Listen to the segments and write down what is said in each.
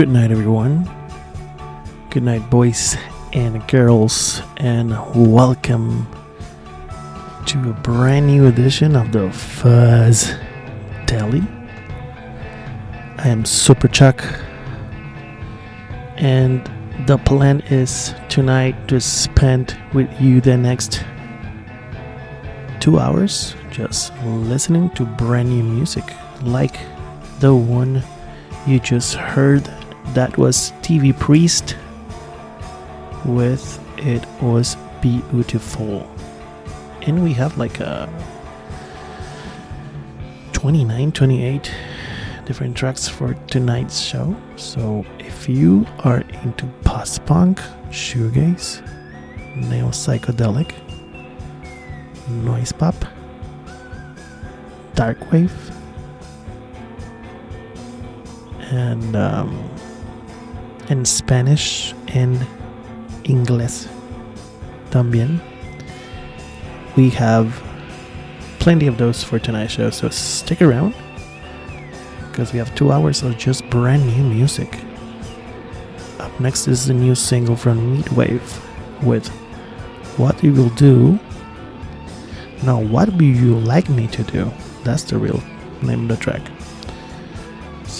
Good night, everyone. Good night, boys and girls, and welcome to a brand new edition of the Fuzz Deli. I am Super Chuck, and the plan is tonight to spend with you the next two hours just listening to brand new music like the one you just heard that was TV Priest with It Was Beautiful. And we have like a 29, 28 different tracks for tonight's show. So if you are into post punk, shoegaze, neo psychedelic, noise pop, dark wave, and um, en Spanish and English también. We have plenty of those for tonight's show, so stick around because we have two hours of just brand new music. Up next is the new single from Meatwave with What You Will Do. Now, what do you like me to do? That's the real name of the track.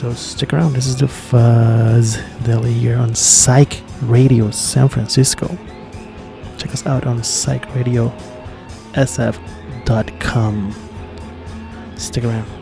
So stick around. This is the Fuzz Deli here on Psych Radio San Francisco. Check us out on psychradiosf.com. Stick around.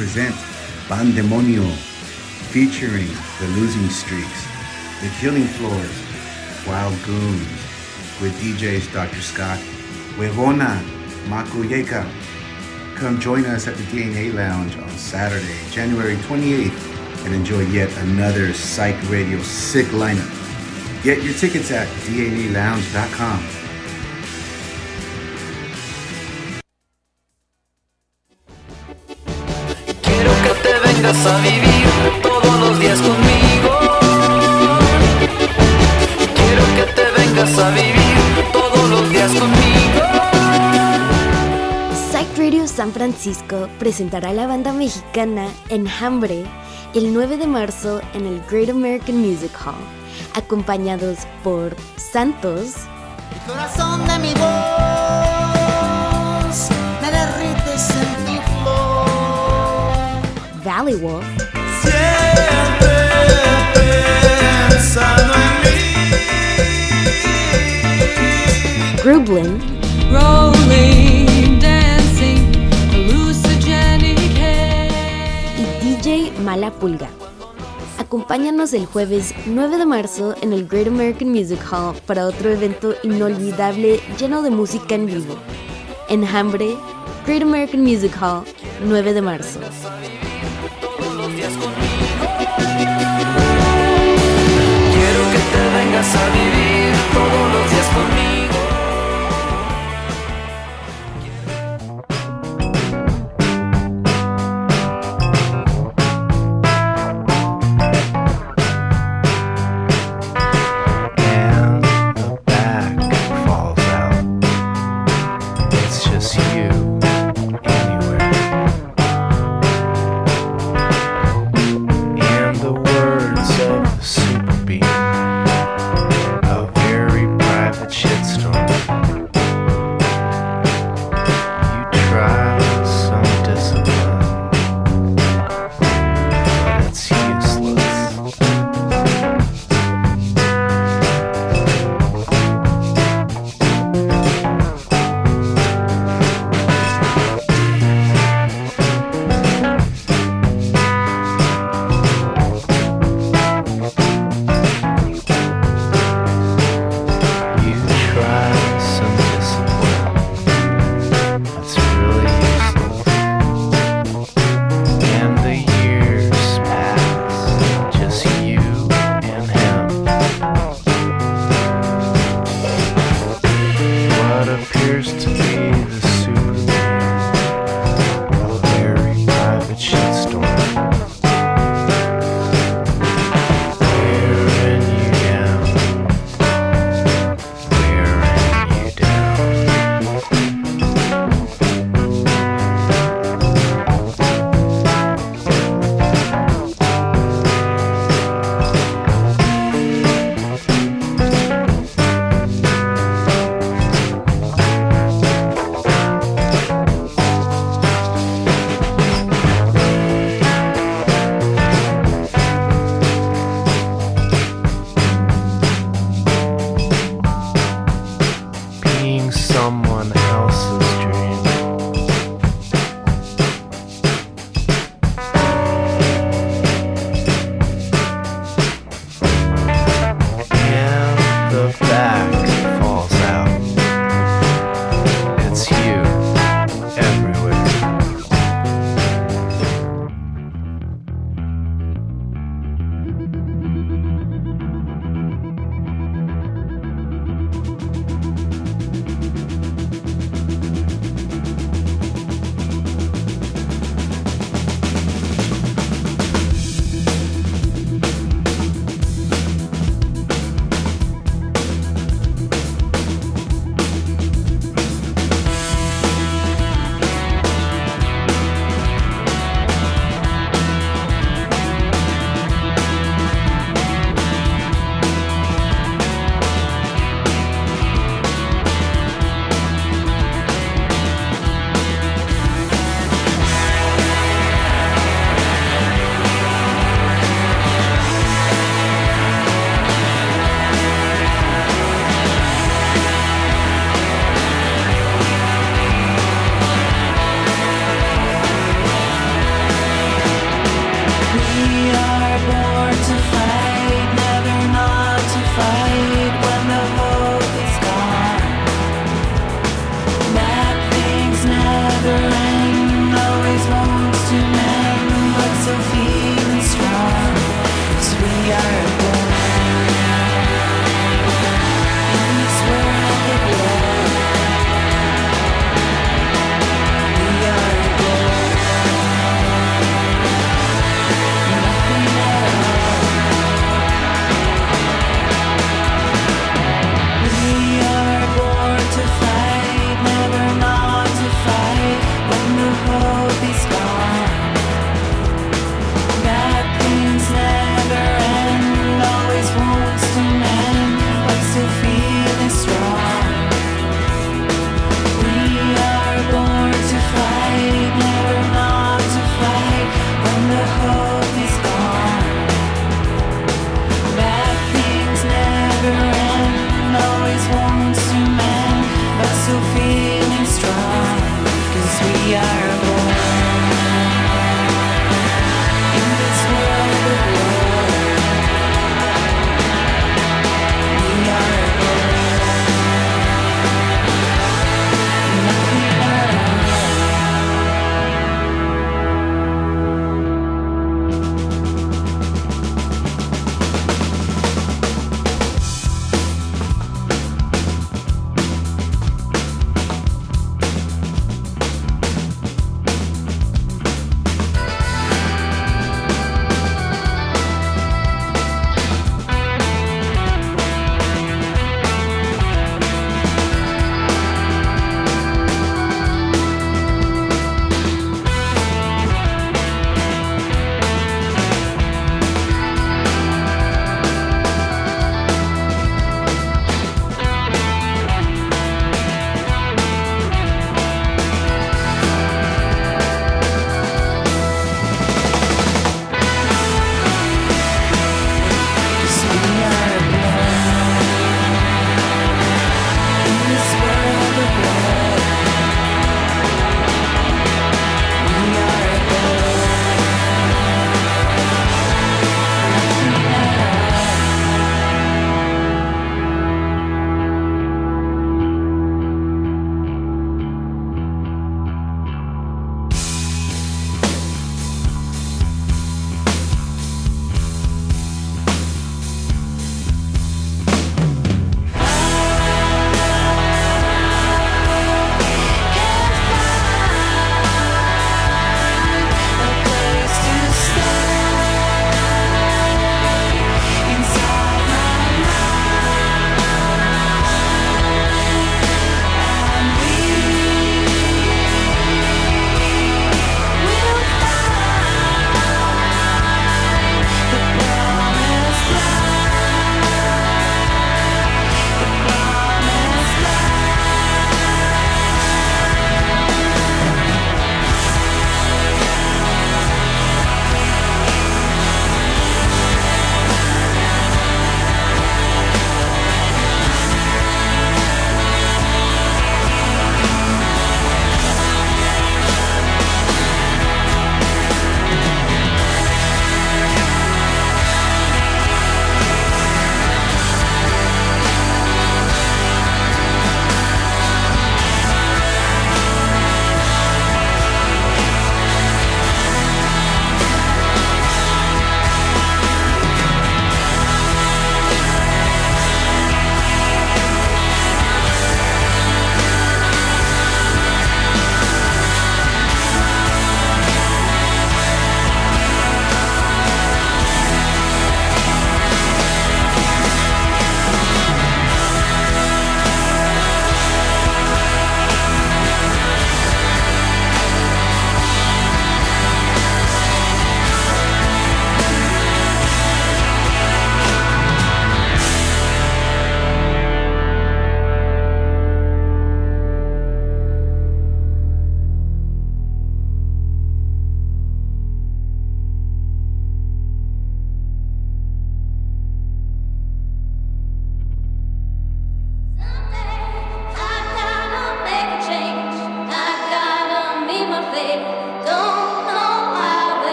Present Bandemonio, featuring The Losing Streaks, The Killing Floors, Wild Goons, with DJs Dr. Scott, Huevona, Makuyeka. Come join us at the DNA Lounge on Saturday, January 28th, and enjoy yet another Psych Radio sick lineup. Get your tickets at DNALounge.com. a vivir todos los días conmigo. Quiero que te vengas a vivir todos los días conmigo. Psych Radio San Francisco presentará a la banda mexicana Enjambre el 9 de marzo en el Great American Music Hall, acompañados por Santos, El corazón de mi voz Valley Wolf. Grublin, rolling, dancing, y DJ Mala Pulga. Acompáñanos el jueves 9 de marzo en el Great American Music Hall para otro evento inolvidable lleno de música en vivo. Enjambre, Great American Music Hall, 9 de marzo. empiezas a vivir todo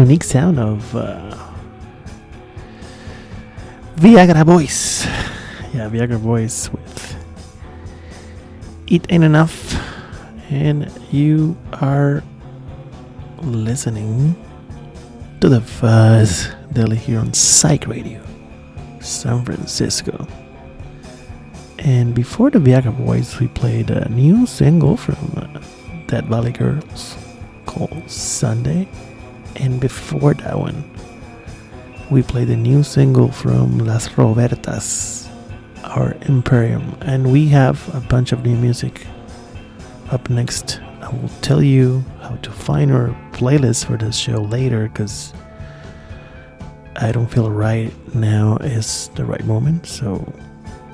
unique sound of uh, Viagra Boys. Yeah, Viagra Boys with It Ain't Enough. And you are listening to the Fuzz Deli here on Psych Radio, San Francisco. And before the Viagra Boys, we played a new single from uh, Death Valley Girls called Sunday. And before that one, we played a new single from Las Robertas, our Imperium. And we have a bunch of new music up next. I will tell you how to find our playlist for this show later because I don't feel right now is the right moment. So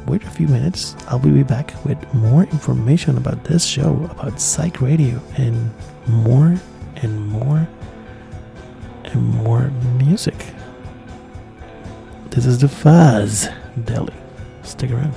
wait a few minutes. I'll be back with more information about this show, about Psych Radio, and more and more and more music. This is the Fuzz Deli. Stick around.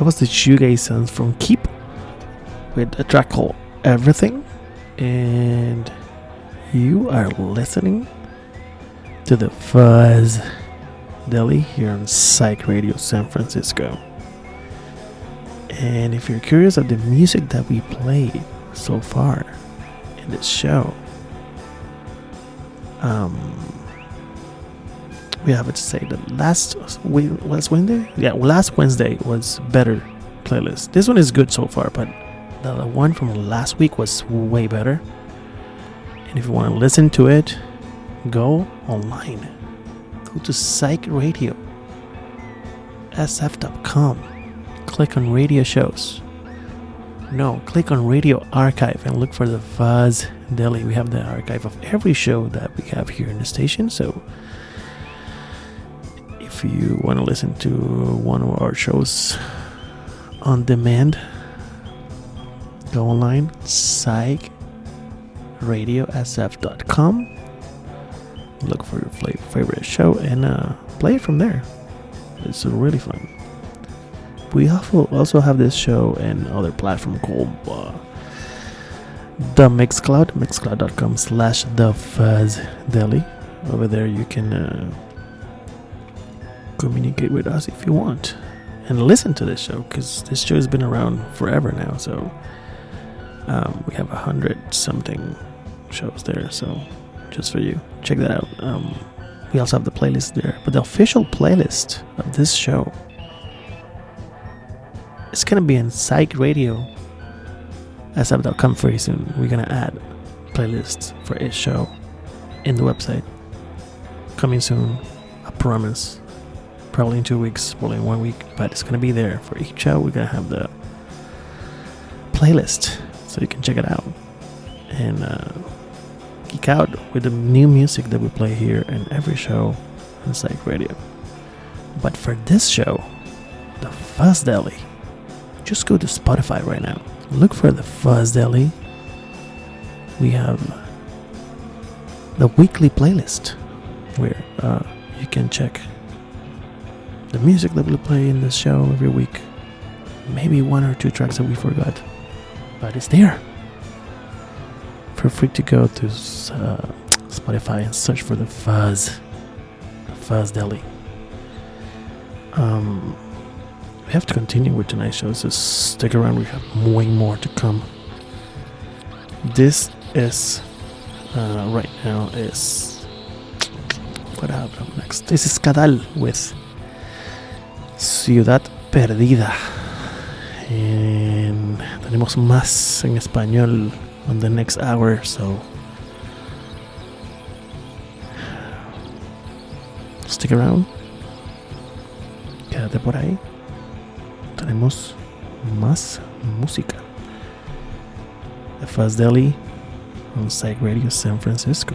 That was the shoegaze sounds from Keep with a track called Everything, and you are listening to the Fuzz Deli here on Psych Radio San Francisco. And if you're curious of the music that we played so far in this show, um, we have to say that last we last Wednesday, yeah, last Wednesday was better playlist. This one is good so far, but the, one from last week was way better. And if you want to listen to it, go online. Go to Psych Radio sf.com. Click on radio shows. No, click on radio archive and look for the Fuzz Deli. We have the archive of every show that we have here in the station. So if you want to listen to one of our shows on demand, go online, psychradiosf.com. Look for your favorite show and uh, play it from there. It's really fun. We also have this show and other platform called uh, the Mixcloud, mixcloud.com slash the Fuzz Deli. Over there you can uh, communicate with us if you want and listen to this show because this show has been around forever now. So um, we have a hundred something shows there. So just for you, check that out. Um, we also have the playlist there, but the official playlist of this show is gonna be in Psych Radio sf.com very soon. We're gonna add playlists for each show in the website. Coming soon, I promise. Probably in two weeks, probably in one week, but it's gonna be there for each show. We're gonna have the playlist so you can check it out and uh, geek out with the new music that we play here in every show on Psych Radio. But for this show, the Fuzz Deli, just go to Spotify right now. Look for the Fuzz Deli. We have the weekly playlist where uh, you can check the music that we play in this show every week. Maybe one or two tracks that we forgot, but it's there. Feel free to go to uh, Spotify and search for the Fuzz, the Fuzz Deli. Um, we have to continue with tonight's show, so stick around. We have way more to come. This is uh, right now is what happened next. This is Cadal with Ciudad Perdida. And tenemos más en español on the next hour, so stick around. Quédate por ahí. Tenemos más música. The Fuzz Deli on Psych Radio San Francisco.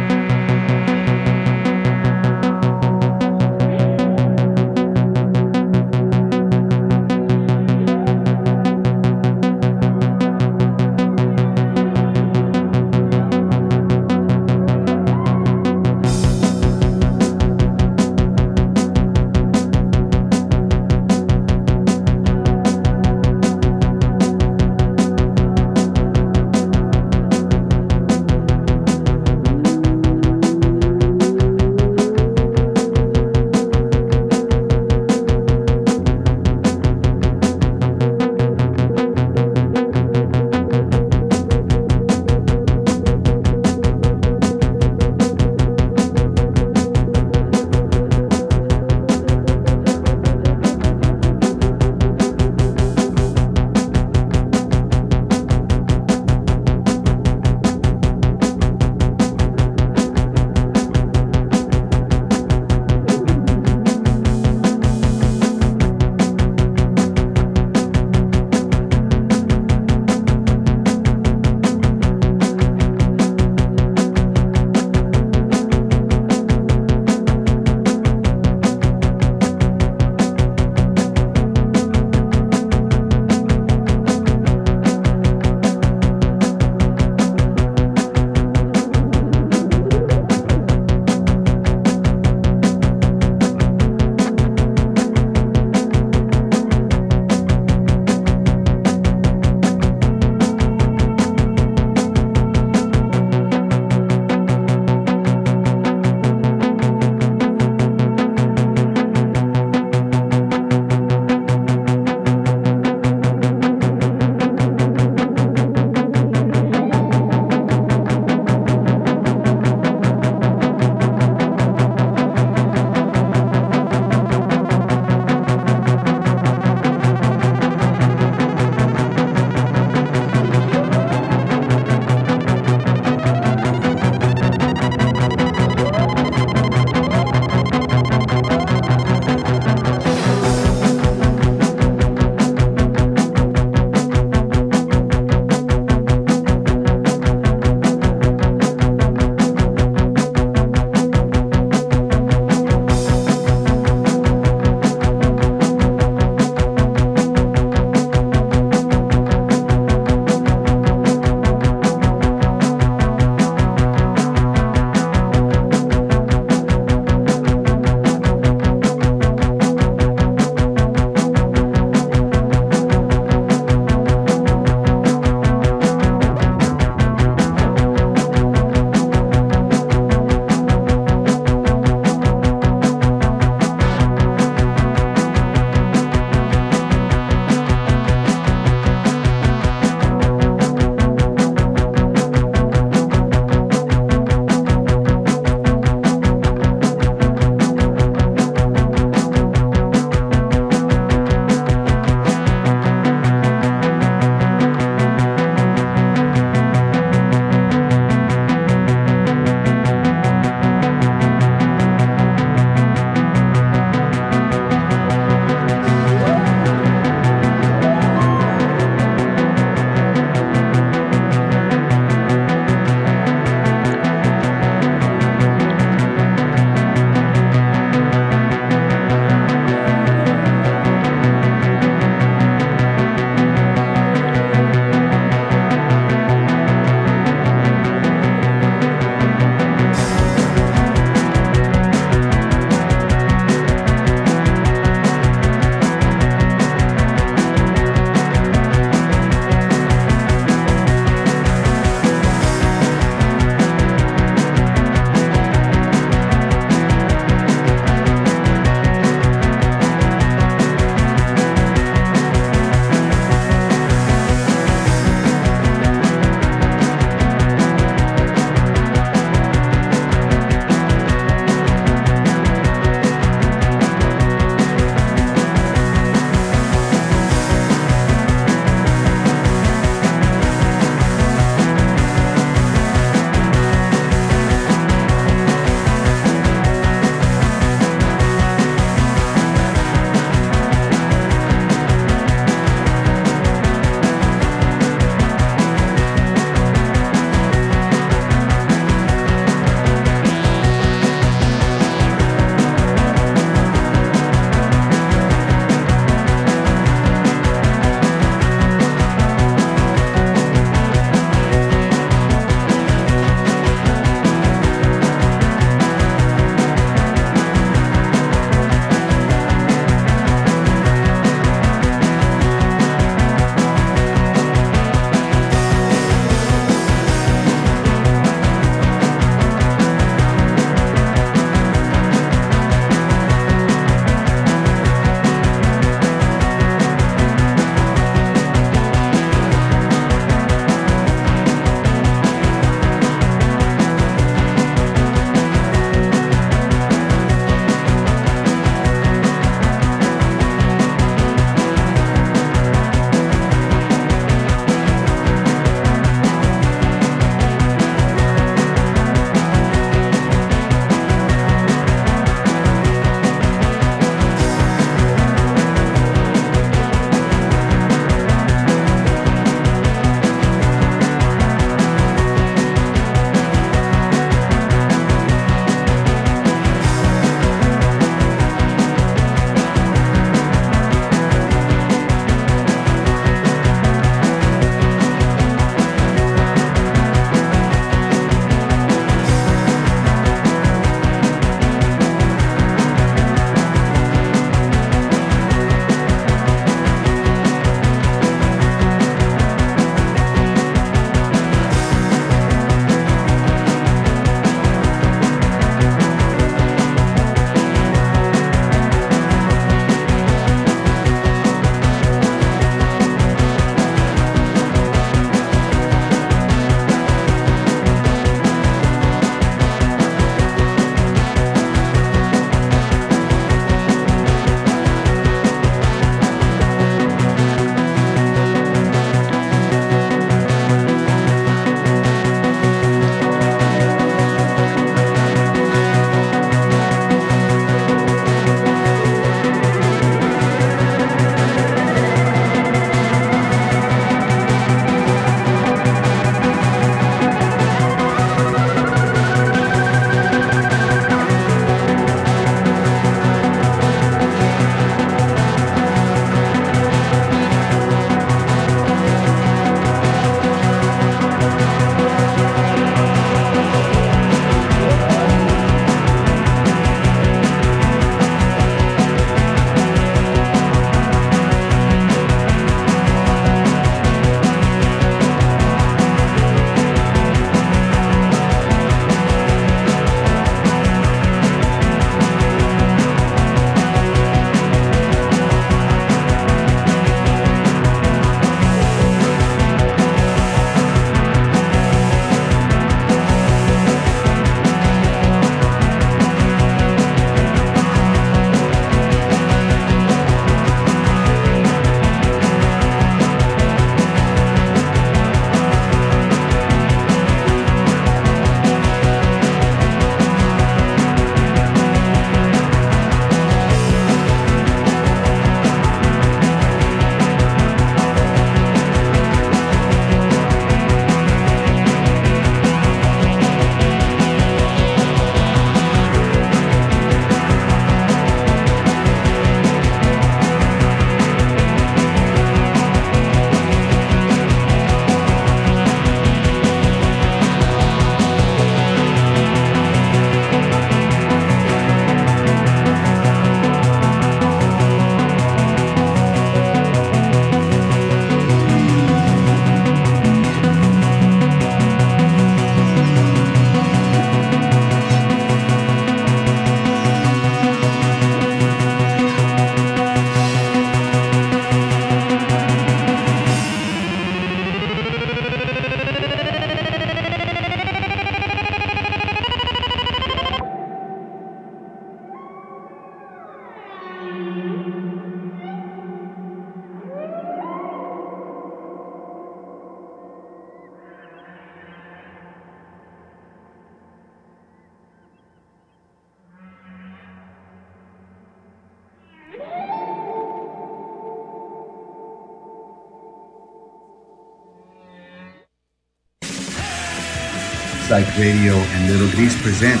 Radio and Little Gris present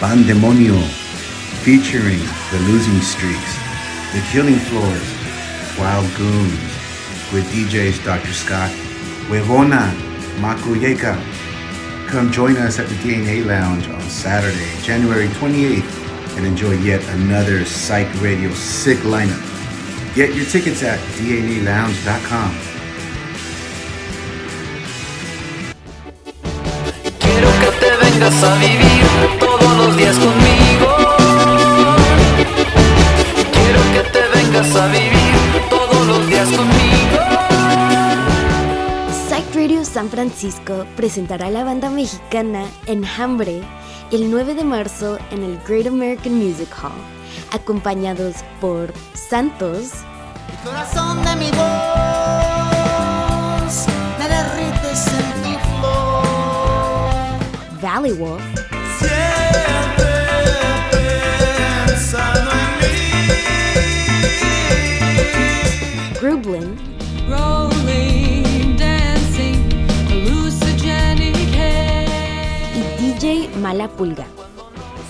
Pandemonio, featuring The Losing Streaks, The Killing Floors, Wild Goons, with DJs Dr. Scott, Huevona, Makuyeka. Come join us at the DNA Lounge on Saturday, January 28th, and enjoy yet another Psych Radio sick lineup. Get your tickets at DNALounge.com. te vengas a vivir todos los días conmigo. Quiero que te vengas a vivir todos los días conmigo. Psych Radio San Francisco presentará a la banda mexicana Enjambre el 9 de marzo en el Great American Music Hall, acompañados por Santos, Corazón de mi voz, Valley Wolf. Grublin, Rolling, dancing, y DJ Mala Pulga.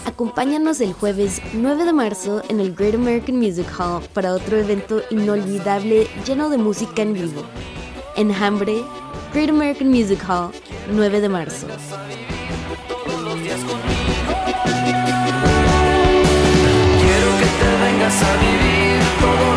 Acompáñanos el jueves 9 de marzo en el Great American Music Hall para otro evento inolvidable lleno de música en vivo. Enjambre, Great American Music Hall, 9 de marzo. aprendas a vivir todo.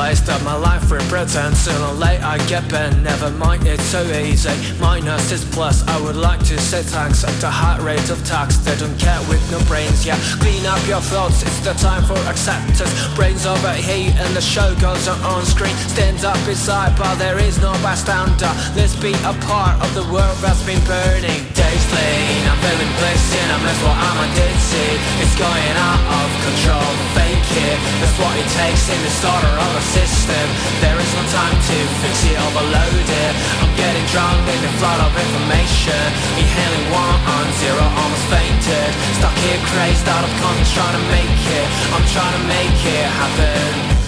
Stuck in the place that my life represents Sooner or late I get bent, never mind it's so easy. Minus is plus, I would like to say thanks. At the heart rate of tax, they don't care with no brains Yeah, clean up your thoughts, it's the time for acceptance. Brains overheat and the show goes on on screen. Stands up beside but there is no bystander. Let's be a part of the world that's been burning. Days lean, I'm feeling blessed and I miss what I'm addicted It's going out of control, fake it. That's what it takes in the starter of a system. There is no time to fix it, overload it I'm getting drunk in the flood of information. Inhaling one on zero, almost fainted. Stuck here crazed out of context trying to make it. I'm trying to make it happen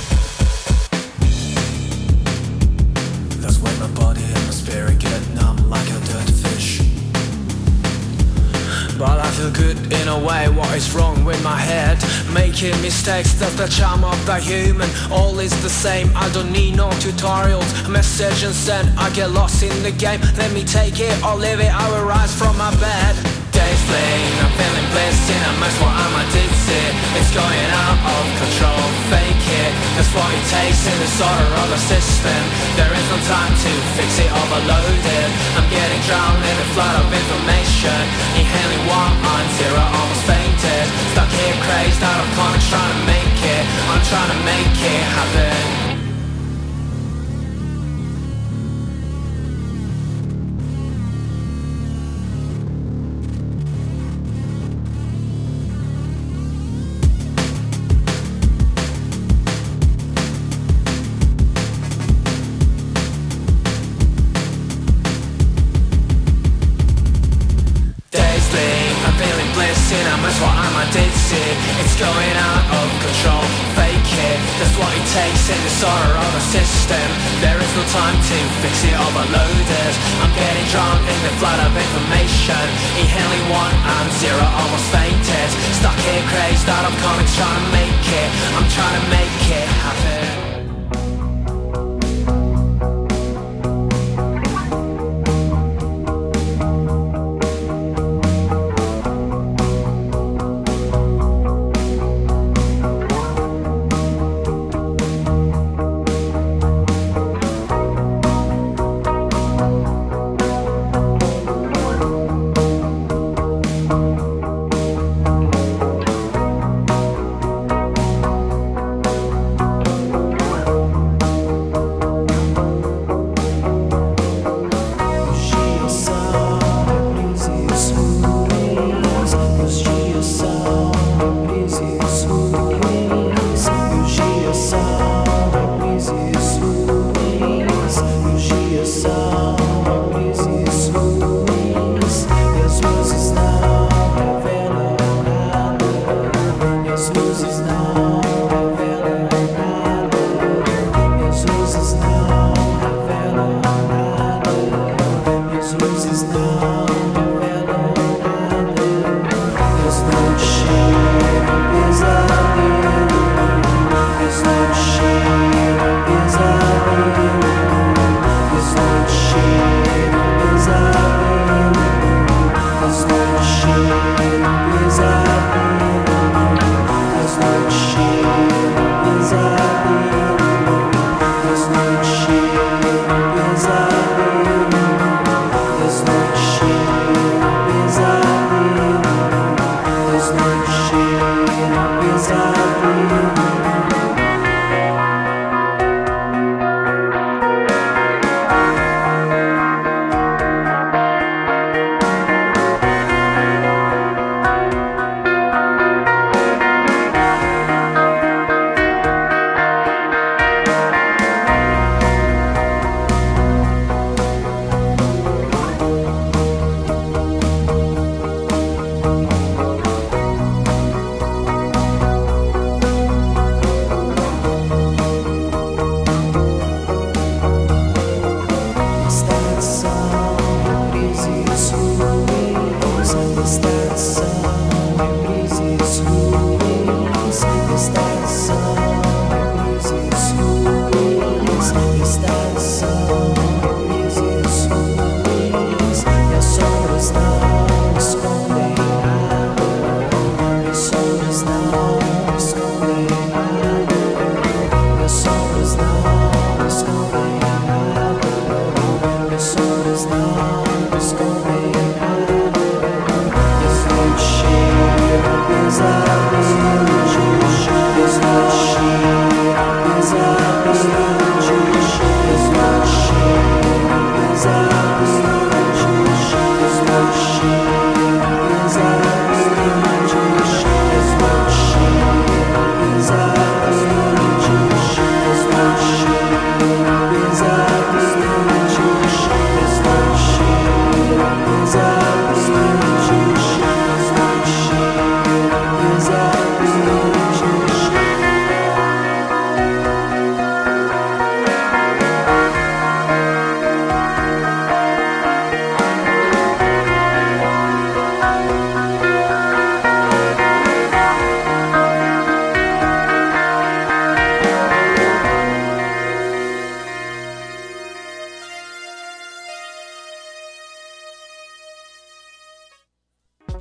feel good in a way, what is wrong with my head? Making mistakes, that's the charm of the human. All is the same, I don't need no tutorials. Message and send, I get lost in the game. Let me take it or leave it, I will rise from my bed. Days late, I'm feeling blessed in a mess what I'm addicted? It's going out of control, it That's what it takes in the disorder of the system. There is no time to fix it, overloaded I'm getting drowned in a flood of information. Inhaling one on zero, almost fainted. Stuck here crazed out of context trying to make it. I'm trying to make it happen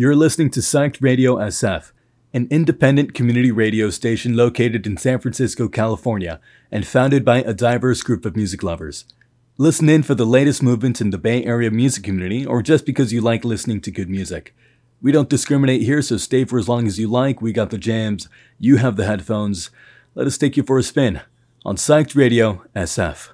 You're listening to Psyched Radio SF, an independent community radio station located in San Francisco, California, and founded by a diverse group of music lovers. Listen in for the latest movements in the Bay Area music community or just because you like listening to good music. We don't discriminate here, so stay for as long as you like. We got the jams, you have the headphones. Let us take you for a spin on Psyched Radio SF.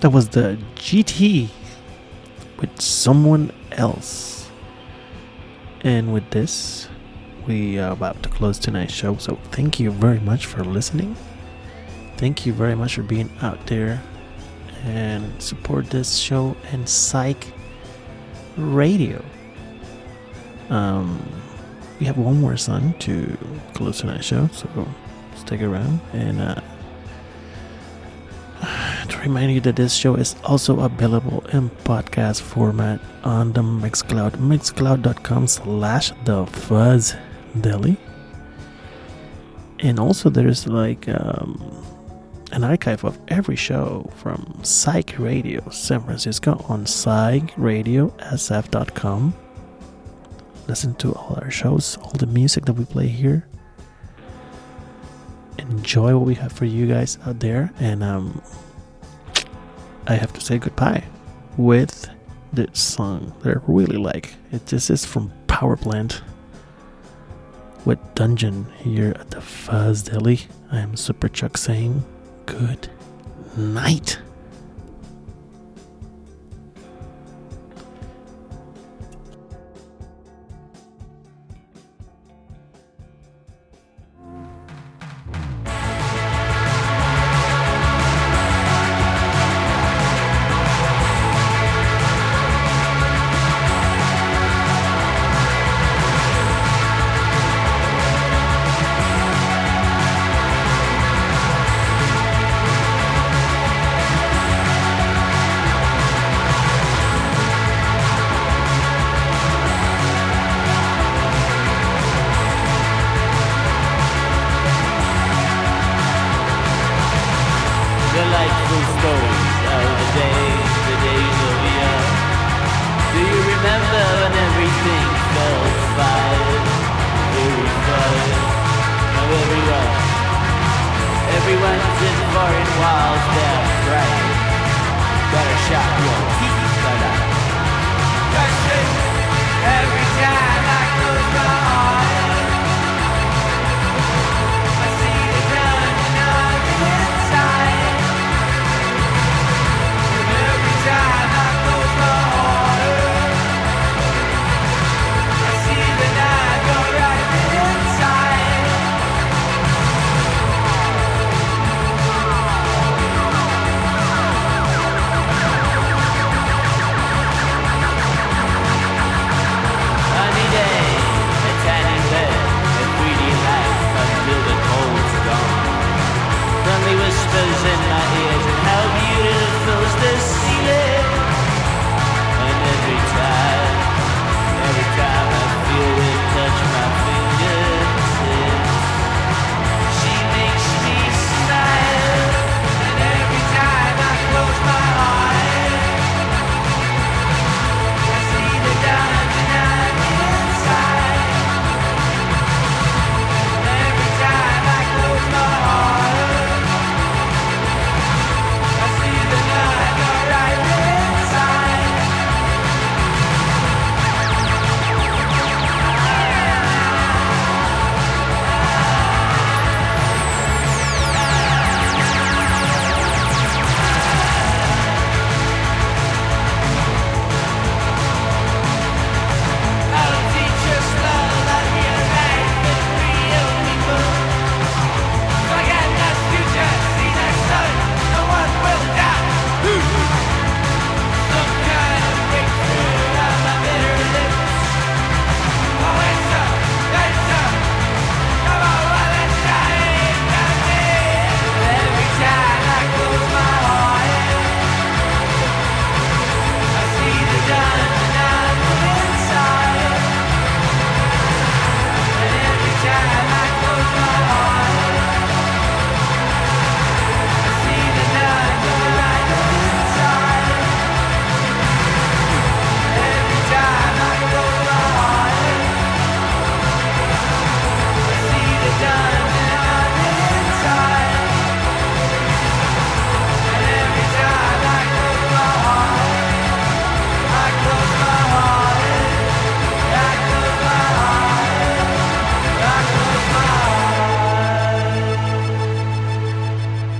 That was the GT with someone else. And with this, we are about to close tonight's show. So thank you very much for listening. Thank you very much for being out there and support this show and Psych Radio. Um, we have one more song to close tonight's show, so stick around and uh, remind you that this show is also available in podcast format on the Mixcloud, mixcloud.com slash the fuzz deli. And also there's like um, an archive of every show from Psych Radio San Francisco on psychradiosf.com. Listen to all our shows, all the music that we play here. Enjoy what we have for you guys out there, and um, say goodbye with this song that I really like. It this is from Power Plant with Dungeon here at the Fuzz Deli. I am Super Chuck saying good night.